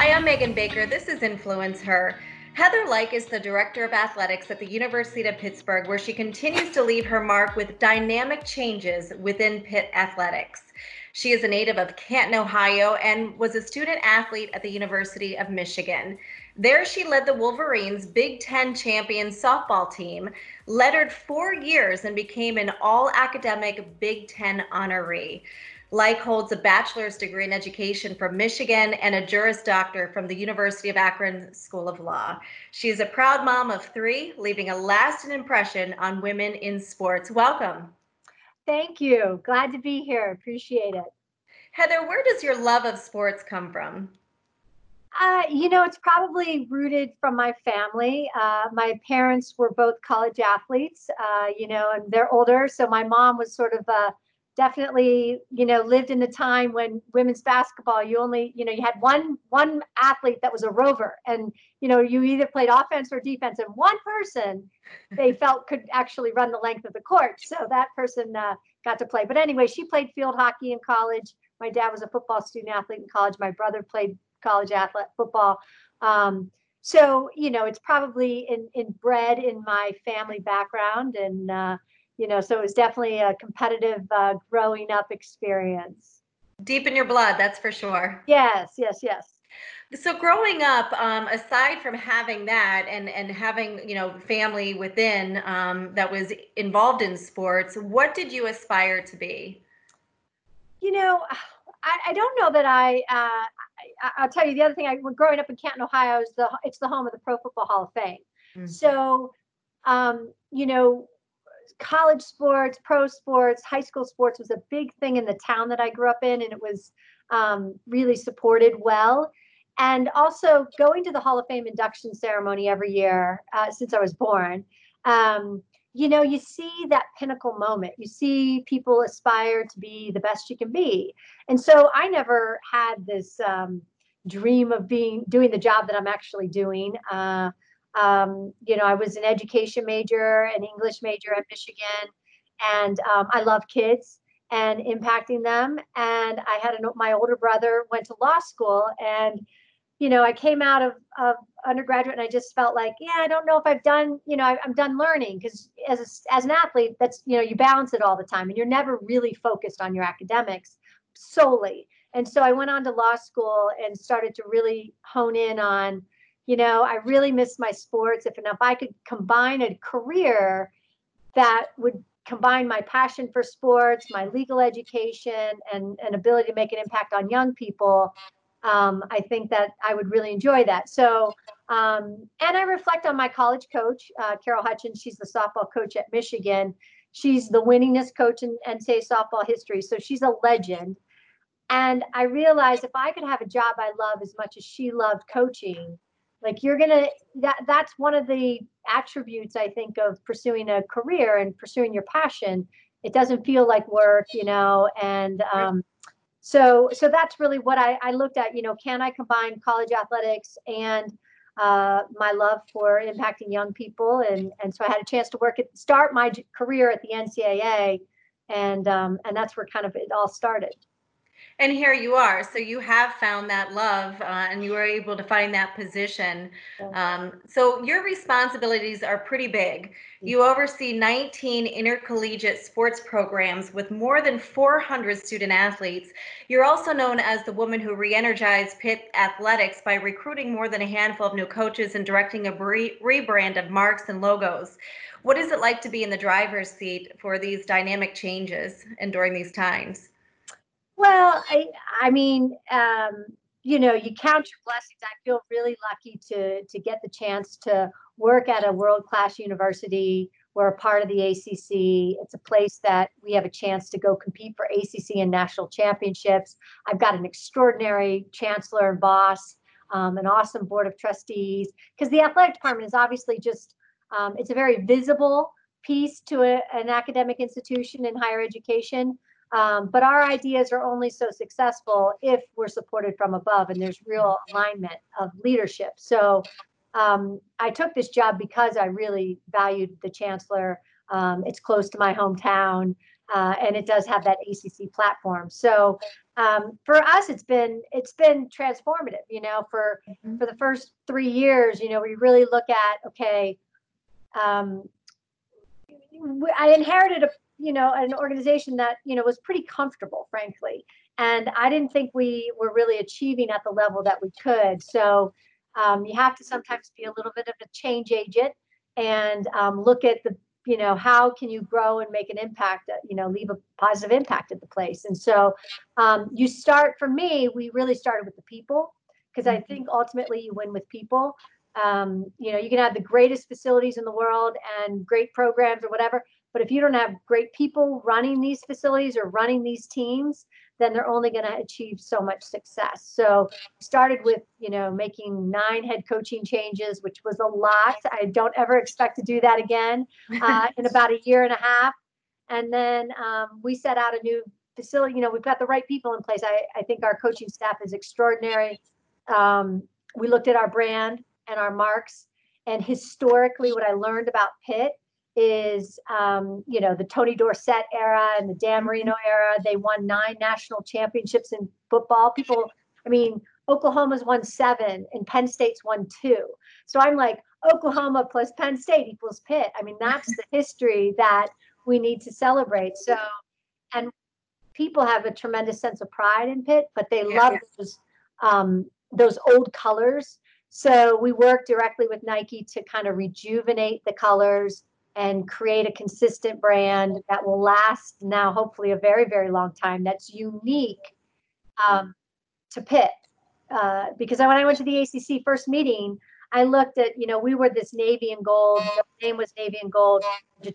Hi, I'm Megan Baker. This is Influence Her. Heather Lyke is the Director of Athletics at the University of Pittsburgh, where she continues to leave her mark with dynamic changes within Pitt athletics. She is a native of Canton, Ohio, and was a student athlete at the University of Michigan. There, she led the Wolverines' Big Ten champion softball team, lettered four years, and became an all academic Big Ten honoree. Lyke holds a bachelor's degree in education from Michigan and a Juris Doctor from the University of Akron School of Law. She is a proud mom of three, leaving a lasting impression on women in sports. Welcome. Thank you. Glad to be here. Appreciate it. Heather, where does your love of sports come from? Uh, you know, it's probably rooted from my family. Uh, my parents were both college athletes, uh, you know, and they're older. So my mom was sort of a definitely you know lived in the time when women's basketball you only you know you had one one athlete that was a rover and you know you either played offense or defense and one person they felt could actually run the length of the court. So that person uh, got to play. But anyway she played field hockey in college. My dad was a football student athlete in college. My brother played college athlete football. Um, so you know it's probably in, in bred in my family background and uh, you know, so it was definitely a competitive uh, growing up experience. Deep in your blood, that's for sure. Yes, yes, yes. So growing up, um, aside from having that and and having you know family within um, that was involved in sports, what did you aspire to be? You know, I, I don't know that I, uh, I. will tell you the other thing. I growing up in Canton, Ohio, is the it's the home of the Pro Football Hall of Fame. Mm-hmm. So, um, you know, college sports, pro sports, high school sports was a big thing in the town that I grew up in, and it was um, really supported well. And also going to the Hall of Fame induction ceremony every year uh, since I was born. Um, you know, you see that pinnacle moment. You see people aspire to be the best you can be. And so I never had this um, dream of being doing the job that I'm actually doing. Uh, um, you know, I was an education major, an English major at Michigan, and um, I love kids and impacting them. And I had a, my older brother went to law school, and you know, I came out of, of undergraduate, and I just felt like, yeah, I don't know if I've done, you know, I, am done learning because as a, as an athlete, that's you know, you balance it all the time, and you're never really focused on your academics solely. And so I went on to law school and started to really hone in on you know, I really miss my sports. If and if I could combine a career that would combine my passion for sports, my legal education, and an ability to make an impact on young people, um, I think that I would really enjoy that. So, um, and I reflect on my college coach, uh, Carol Hutchins. She's the softball coach at Michigan. She's the winningest coach in NCAA softball history. So she's a legend. And I realized if I could have a job I love as much as she loved coaching, like you're gonna that that's one of the attributes i think of pursuing a career and pursuing your passion. It doesn't feel like work you know and um, so so that's really what I, I looked at you know can i combine college athletics and uh, my love for impacting young people? And and so i had a chance to work at start my career at the ncaa and um, and that's where kind of it all started and here you are. So you have found that love uh, and you were able to find that position. Um, so your responsibilities are pretty big. You oversee 19 intercollegiate sports programs with more than 400 student athletes. You're also known as the woman who re energized Pitt athletics by recruiting more than a handful of new coaches and directing a re- rebrand of marks and logos. What is it like to be in the driver's seat for these dynamic changes and during these times? Well, I I mean, um, you know, you count your blessings. I feel really lucky to to get the chance to work at a world class university. We're a part of the ACC. It's a place that we have a chance to go compete for ACC and national championships. I've got an extraordinary chancellor and boss, um, an awesome board of trustees. Because the athletic department is obviously just um, it's a very visible piece to a, an academic institution in higher education um, but our ideas are only so successful if we're supported from above and there's real alignment of leadership. So um, I took this job because I really valued the chancellor. Um, it's close to my hometown. uh, and it does have that ACC platform. So um, for us, it's been it's been transformative. You know, for mm-hmm. for the first three years, you know, we really look at okay. Um, I inherited a you know an organization that you know was pretty comfortable, frankly, and I didn't think we were really achieving at the level that we could. So um, you have to sometimes be a little bit of a change agent and um, look at the you know how can you grow and make an impact uh, you know leave a positive impact at the place and so um, you start for me we really started with the people because i mm-hmm. think ultimately you win with people um, you know you can have the greatest facilities in the world and great programs or whatever but if you don't have great people running these facilities or running these teams then they're only going to achieve so much success. So started with, you know, making nine head coaching changes, which was a lot. I don't ever expect to do that again uh, in about a year and a half. And then um, we set out a new facility. You know, we've got the right people in place. I, I think our coaching staff is extraordinary. Um, we looked at our brand and our marks. And historically, what I learned about Pitt is um, you know the Tony Dorsett era and the Dan mm-hmm. Marino era. They won nine national championships in football. People, I mean, Oklahoma's won seven and Penn State's won two. So I'm like, Oklahoma plus Penn State equals Pitt. I mean, that's the history that we need to celebrate. So, and people have a tremendous sense of pride in Pitt, but they yeah, love yeah. those um, those old colors. So we work directly with Nike to kind of rejuvenate the colors and create a consistent brand that will last now, hopefully, a very, very long time that's unique um, to Pitt. Uh, because when I went to the ACC first meeting, I looked at, you know, we were this navy and gold, name was navy and gold,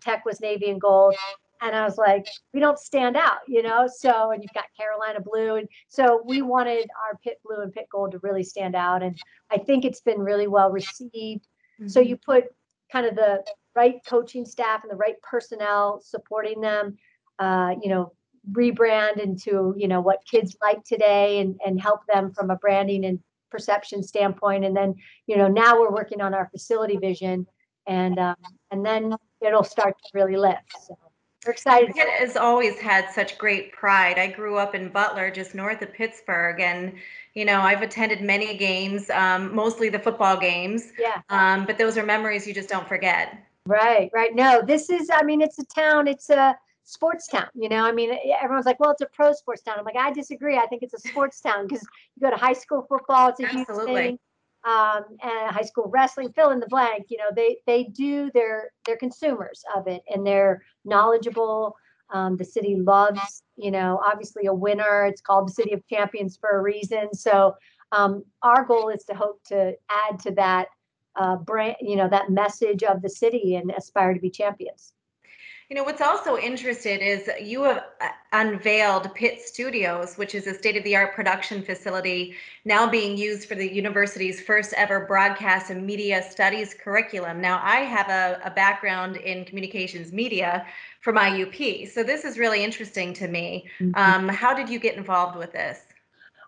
Tech was navy and gold. And I was like, we don't stand out, you know? So, and you've got Carolina blue. And so we wanted our Pitt blue and Pitt gold to really stand out. And I think it's been really well received. Mm-hmm. So you put kind of the right coaching staff and the right personnel supporting them uh, you know rebrand into you know what kids like today and and help them from a branding and perception standpoint and then you know now we're working on our facility vision and um, and then it'll start to really lift so we're excited it has always had such great pride i grew up in butler just north of pittsburgh and you know i've attended many games um, mostly the football games yeah um, but those are memories you just don't forget Right, right. No, this is, I mean, it's a town, it's a sports town. You know, I mean, everyone's like, well, it's a pro sports town. I'm like, I disagree. I think it's a sports town because you go to high school football, it's a Absolutely. huge thing. Um, and high school wrestling, fill in the blank. You know, they they do their they're consumers of it and they're knowledgeable. Um, the city loves, you know, obviously a winner. It's called the City of Champions for a reason. So um, our goal is to hope to add to that uh, brand, you know, that message of the city and aspire to be champions. You know, what's also interesting is you have uh, unveiled Pitt Studios, which is a state of the art production facility now being used for the university's first ever broadcast and media studies curriculum. Now, I have a, a background in communications media from IUP, so this is really interesting to me. Mm-hmm. Um, how did you get involved with this?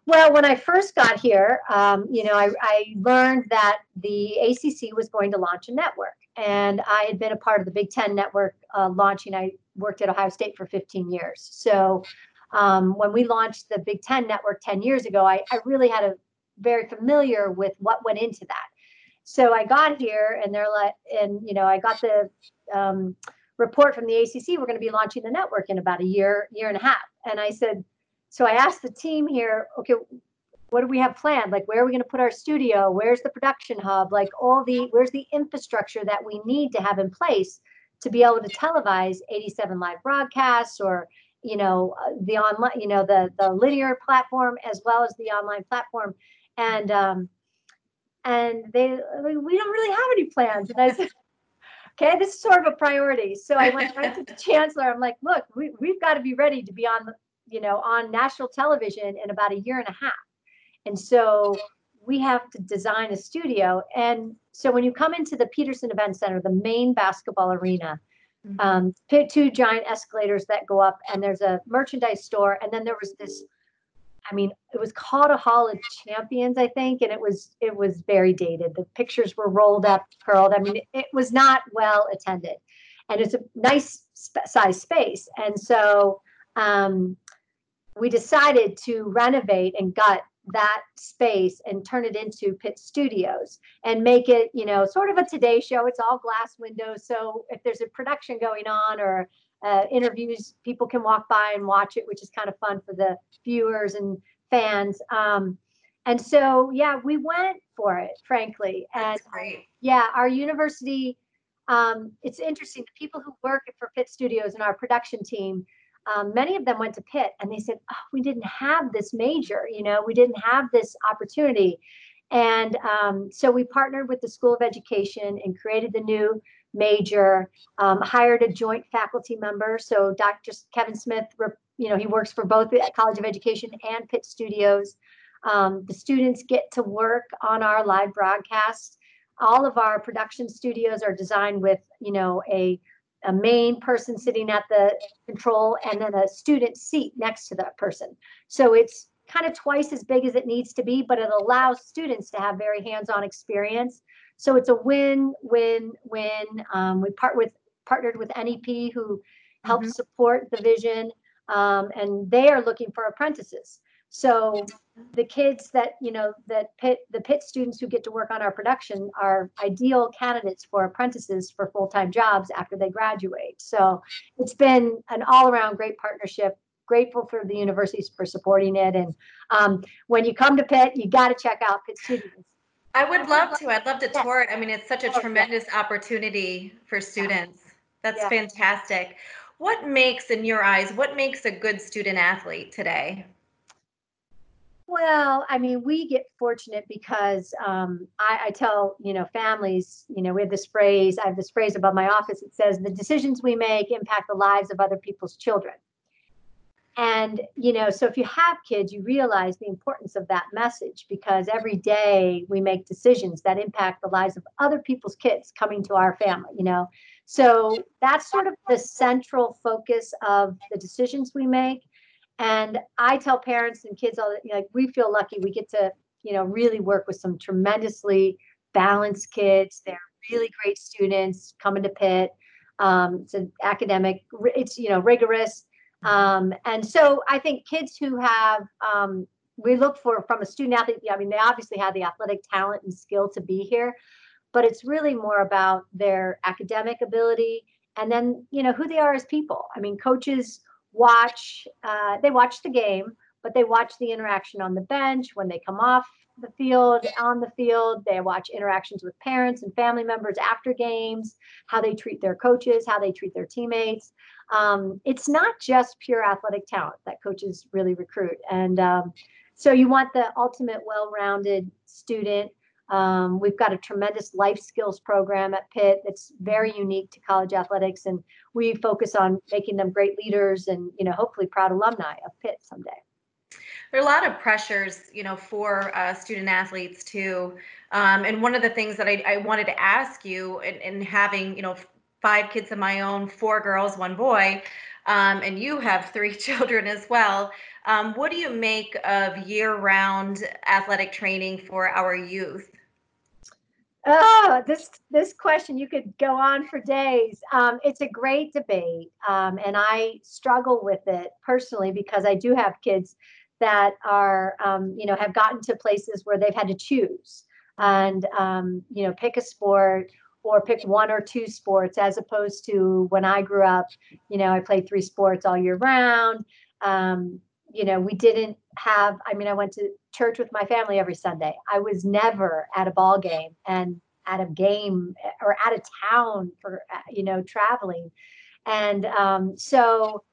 Well, when I first got here, um, you know, I, I learned that the ACC was going to launch a network, and I had been a part of the Big Ten network uh, launching. I worked at Ohio State for 15 years, so um, when we launched the Big Ten network 10 years ago, I, I really had a very familiar with what went into that. So I got here, and they're like, and you know, I got the um, report from the ACC. We're going to be launching the network in about a year, year and a half, and I said so I asked the team here, okay, what do we have planned? Like, where are we going to put our studio? Where's the production hub? Like, all the, where's the infrastructure that we need to have in place to be able to televise 87 live broadcasts or, you know, uh, the online, you know, the, the linear platform as well as the online platform. And, um, and they, we don't really have any plans. And I said, okay, this is sort of a priority. So I went right to the chancellor. I'm like, look, we, we've got to be ready to be on the, you know, on national television in about a year and a half. And so we have to design a studio. And so when you come into the Petersen Event Center, the main basketball arena, mm-hmm. um, two giant escalators that go up, and there's a merchandise store. And then there was this, I mean, it was called a Hall of Champions, I think, and it was it was very dated. The pictures were rolled up, curled. I mean, it, was not well attended. and it's a nice sp- size space. And so um, we decided to renovate and gut that space and turn it into Pitt Studios and make it, you know, sort of a Today Show. It's all glass windows, so if there's a production going on or uh, interviews, people can walk by and watch it, which is kind of fun for the viewers and fans. Um, and so, yeah, we went for it, frankly. And yeah, our university. Um, it's interesting. The people who work for Pitt Studios and our production team um, many of them went to Pitt and they said, oh, we didn't have this major, you know, we didn't have this opportunity. And um, so we partnered with the School of Education and created the new major, um, hired a joint faculty member. So Dr. Kevin Smith, you know, he works for both the College of Education and Pitt Studios. Um, the students get to work on our live broadcast. All of our production studios are designed with, you know, a a main person sitting at the control and then a student seat next to that person. So it's kind of twice as big as it needs to be, but it allows students to have very hands-on experience. So it's a win-win-win. Um, we part with partnered with NEP who helps mm-hmm. support the vision, um, and they are looking for apprentices. So the kids that you know that Pitt the Pitt students who get to work on our production are ideal candidates for apprentices for full-time jobs after they graduate. So it's been an all-around great partnership. Grateful for the universities for supporting it. And um, when you come to Pitt, you got to check out Pitt Studios. I would love to. I'd love to tour it. I mean, it's such a tremendous opportunity for students. That's yeah. fantastic. What makes, in your eyes, what makes a good student athlete today? Well, I mean, we get fortunate because um, I, I, tell you know families, you know, we have this phrase. I have this phrase above my office. It says, "The decisions we make impact the lives of other people's children." And you know, so if you have kids, you realize the importance of that message because every day we make decisions that impact the lives of other people's kids coming to our family. You know, so that's sort of the central focus of the decisions we make and I tell parents and kids all that, you know, like we feel lucky we get to, you know, really work with some tremendously balanced kids. They're really great students coming to Pitt. Um, it's an academic, it's, you know, rigorous. Um, and so I think kids who have, um, we look for from a student athlete, I mean, they obviously have the athletic talent and skill to be here, but it's really more about their academic ability and then, you know, who they are as people. I mean, coaches watch uh, they watch the game but they watch the interaction on the bench when they come off the field on the field. They watch interactions with parents and family members after games how they treat their coaches how they treat their teammates. Um, it's not just pure athletic talent that coaches really recruit. And um, so you want the ultimate well-rounded student um, we've got a tremendous life skills program at Pitt that's very unique to college athletics, and we focus on making them great leaders and, you know, hopefully proud alumni of Pitt someday. There are a lot of pressures, you know, for uh, student athletes too. Um, and one of the things that I, I wanted to ask you, in, in, having, you know, five kids of my own, four girls, one boy, um, and you have three children as well. Um, what do you make of year-round athletic training for our youth? Oh, this this question you could go on for days. Um, it's a great debate, um, and I struggle with it personally because I do have kids that are, um, you know, have gotten to places where they've had to choose and, um, you know, pick a sport or pick one or two sports as opposed to when I grew up. You know, I played three sports all year round. Um, you know, we didn't have. I mean, I went to church with my family every Sunday. I was never at a ball game and at a game or out of town for uh, you know traveling, and um, so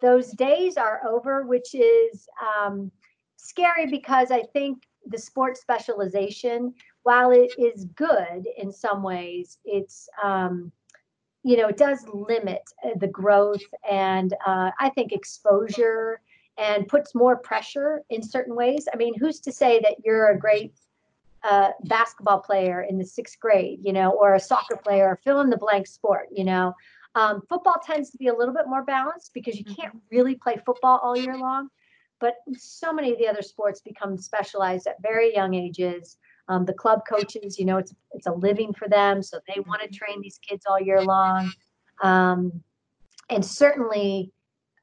those days are over, which is um, scary because I think the sports specialization, while it is good in some ways, it's um, you know it does limit uh, the growth and uh, I think exposure and puts more pressure in certain ways. I mean, who's to say that you're a great uh, basketball player in the sixth grade, you know, or a soccer player, or fill in the blank sport, you know? Um, football tends to be a little bit more balanced because you can't mm-hmm. really play football all year long. But so many of the other sports become specialized at very young ages. Um, the club coaches, you know, it's it's a living for them, so they want to mm-hmm. train these kids all year long. Um, and certainly,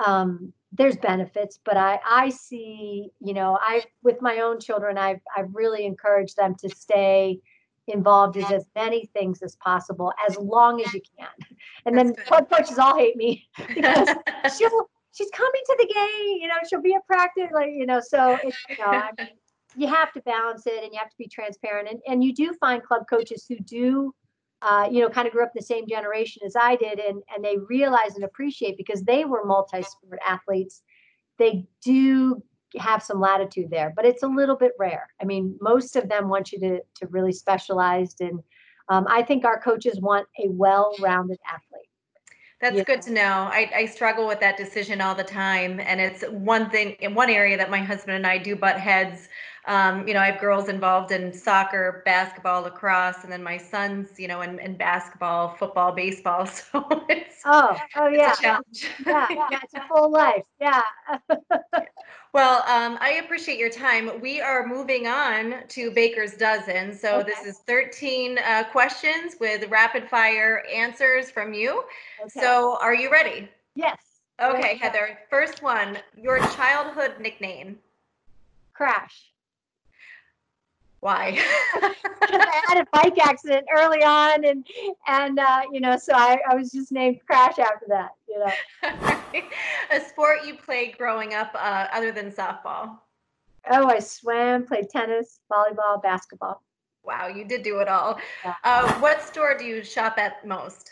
um, there's benefits, but I, I see, you know, I, with my own children, I've, I've really encouraged them to stay involved in as many things as possible, as long as you can. And That's then good. club coaches all hate me because she'll, she's coming to the game, you know, she'll be at practice, like, you know, so it's, you know, I mean, you have to balance it and you have to be transparent. And, and you do find club coaches who do, uh, you know, kind of grew up the same generation as I did, and and they realize and appreciate because they were multi-sport athletes. They do have some latitude there, but it's a little bit rare. I mean, most of them want you to to really specialized, and um, I think our coaches want a well-rounded athlete. That's yeah. good to know. I, I struggle with that decision all the time. And it's one thing in one area that my husband and I do butt heads. Um, you know, I have girls involved in soccer, basketball, lacrosse, and then my sons, you know, in, in basketball, football, baseball. So it's oh, oh yeah, yeah, yeah, it's a full life. Yeah. Well, um, I appreciate your time. We are moving on to Baker's Dozen. So okay. this is 13 uh, questions with rapid fire answers from you. Okay. So are you ready? Yes. Okay. Heather. First one, your childhood nickname. Crash. Why? Because I had a bike accident early on, and and uh, you know, so I, I was just named Crash after that. You know, a sport you played growing up uh, other than softball. Oh, I swam, played tennis, volleyball, basketball. Wow, you did do it all. Yeah. Uh, what store do you shop at most?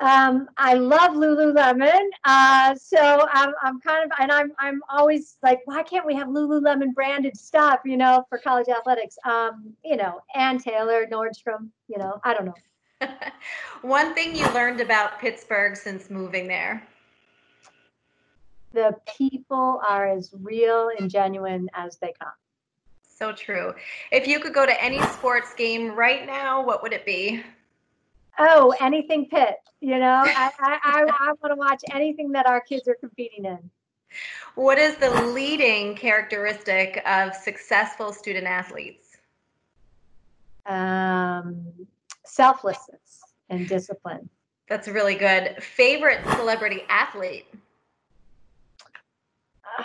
Um, I love Lululemon. Uh, so I'm, I'm kind of, and I'm, I'm always like, why can't we have Lululemon branded stuff, you know, for college athletics? Um, you know, Ann Taylor, Nordstrom, you know, I don't know. One thing you learned about Pittsburgh since moving there? The people are as real and genuine as they come. So true. If you could go to any sports game right now, what would it be? Oh, anything Pitt. You know, I, I, I, I want to watch anything that our kids are competing in. What is the leading characteristic of successful student athletes? Um, selflessness and discipline. That's really good. Favorite celebrity athlete?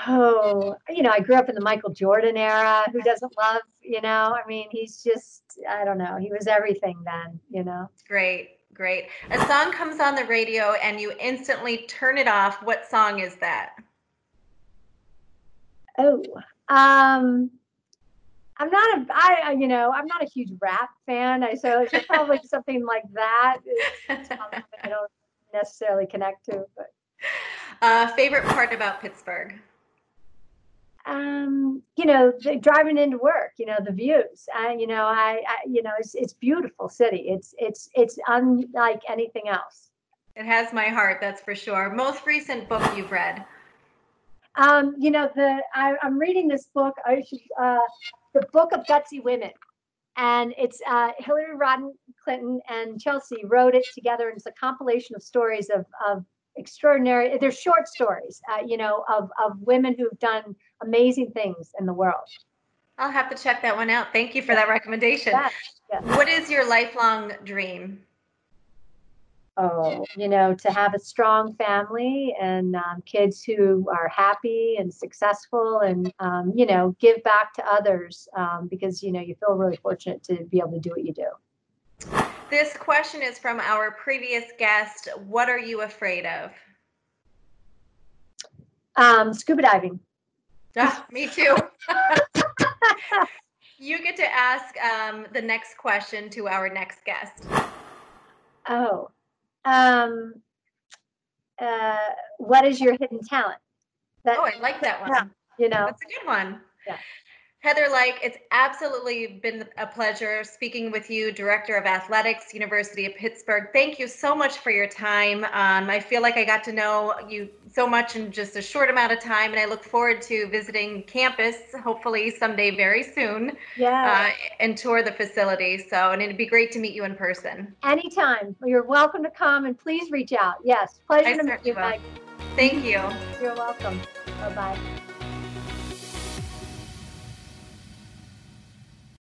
Oh, you know, I grew up in the Michael Jordan era. Who doesn't love, you know? I mean, he's just, I don't know. He was everything then, you know? Great, great. A song comes on the radio and you instantly turn it off. What song is that? Oh, um, I'm not a, I, you know, I'm not a huge rap fan. I so it's probably something like that. It's, I don't necessarily connect to, but. Uh, favorite part about Pittsburgh? Um, you know, driving into work, you know, the views. I, you know, I, I, you know, it's it's beautiful city. It's it's it's unlike anything else. It has my heart, that's for sure. Most recent book you've read? Um, you know, the I, am reading this book. I should, uh, the book of gutsy women, and it's uh, Hillary Rodham Clinton and Chelsea wrote it together, and it's a compilation of stories of of extraordinary. They're short stories, uh, you know, of of women who've done amazing things in the world. I'll have to check that one out. Thank you for that recommendation. What is your lifelong dream? Oh, you know, to have a strong family and um, kids who are happy and successful and, um, you know, give back to others um, because, you know, you feel really fortunate to be able to do what you do. This question is from our previous guest. What are you afraid of? Um, scuba diving. Yeah, me too. you get to ask um, the next question to our next guest. Oh, um, uh, what is your hidden talent? That, oh, I like that one. Yeah, you know, that's a good one. Yeah. Heather Lyke, it's absolutely been a pleasure speaking with you, Director of Athletics, University of Pittsburgh. Thank you so much for your time. Um, I feel like I got to know you so much in just a short amount of time, and I look forward to visiting campus, hopefully someday very soon. Yeah. Uh, and tour the facility. So, and it'd be great to meet you in person. Anytime. You're welcome to come, and please reach out. Yes, pleasure I to meet you, Mike. Thank you. You're welcome. Bye bye.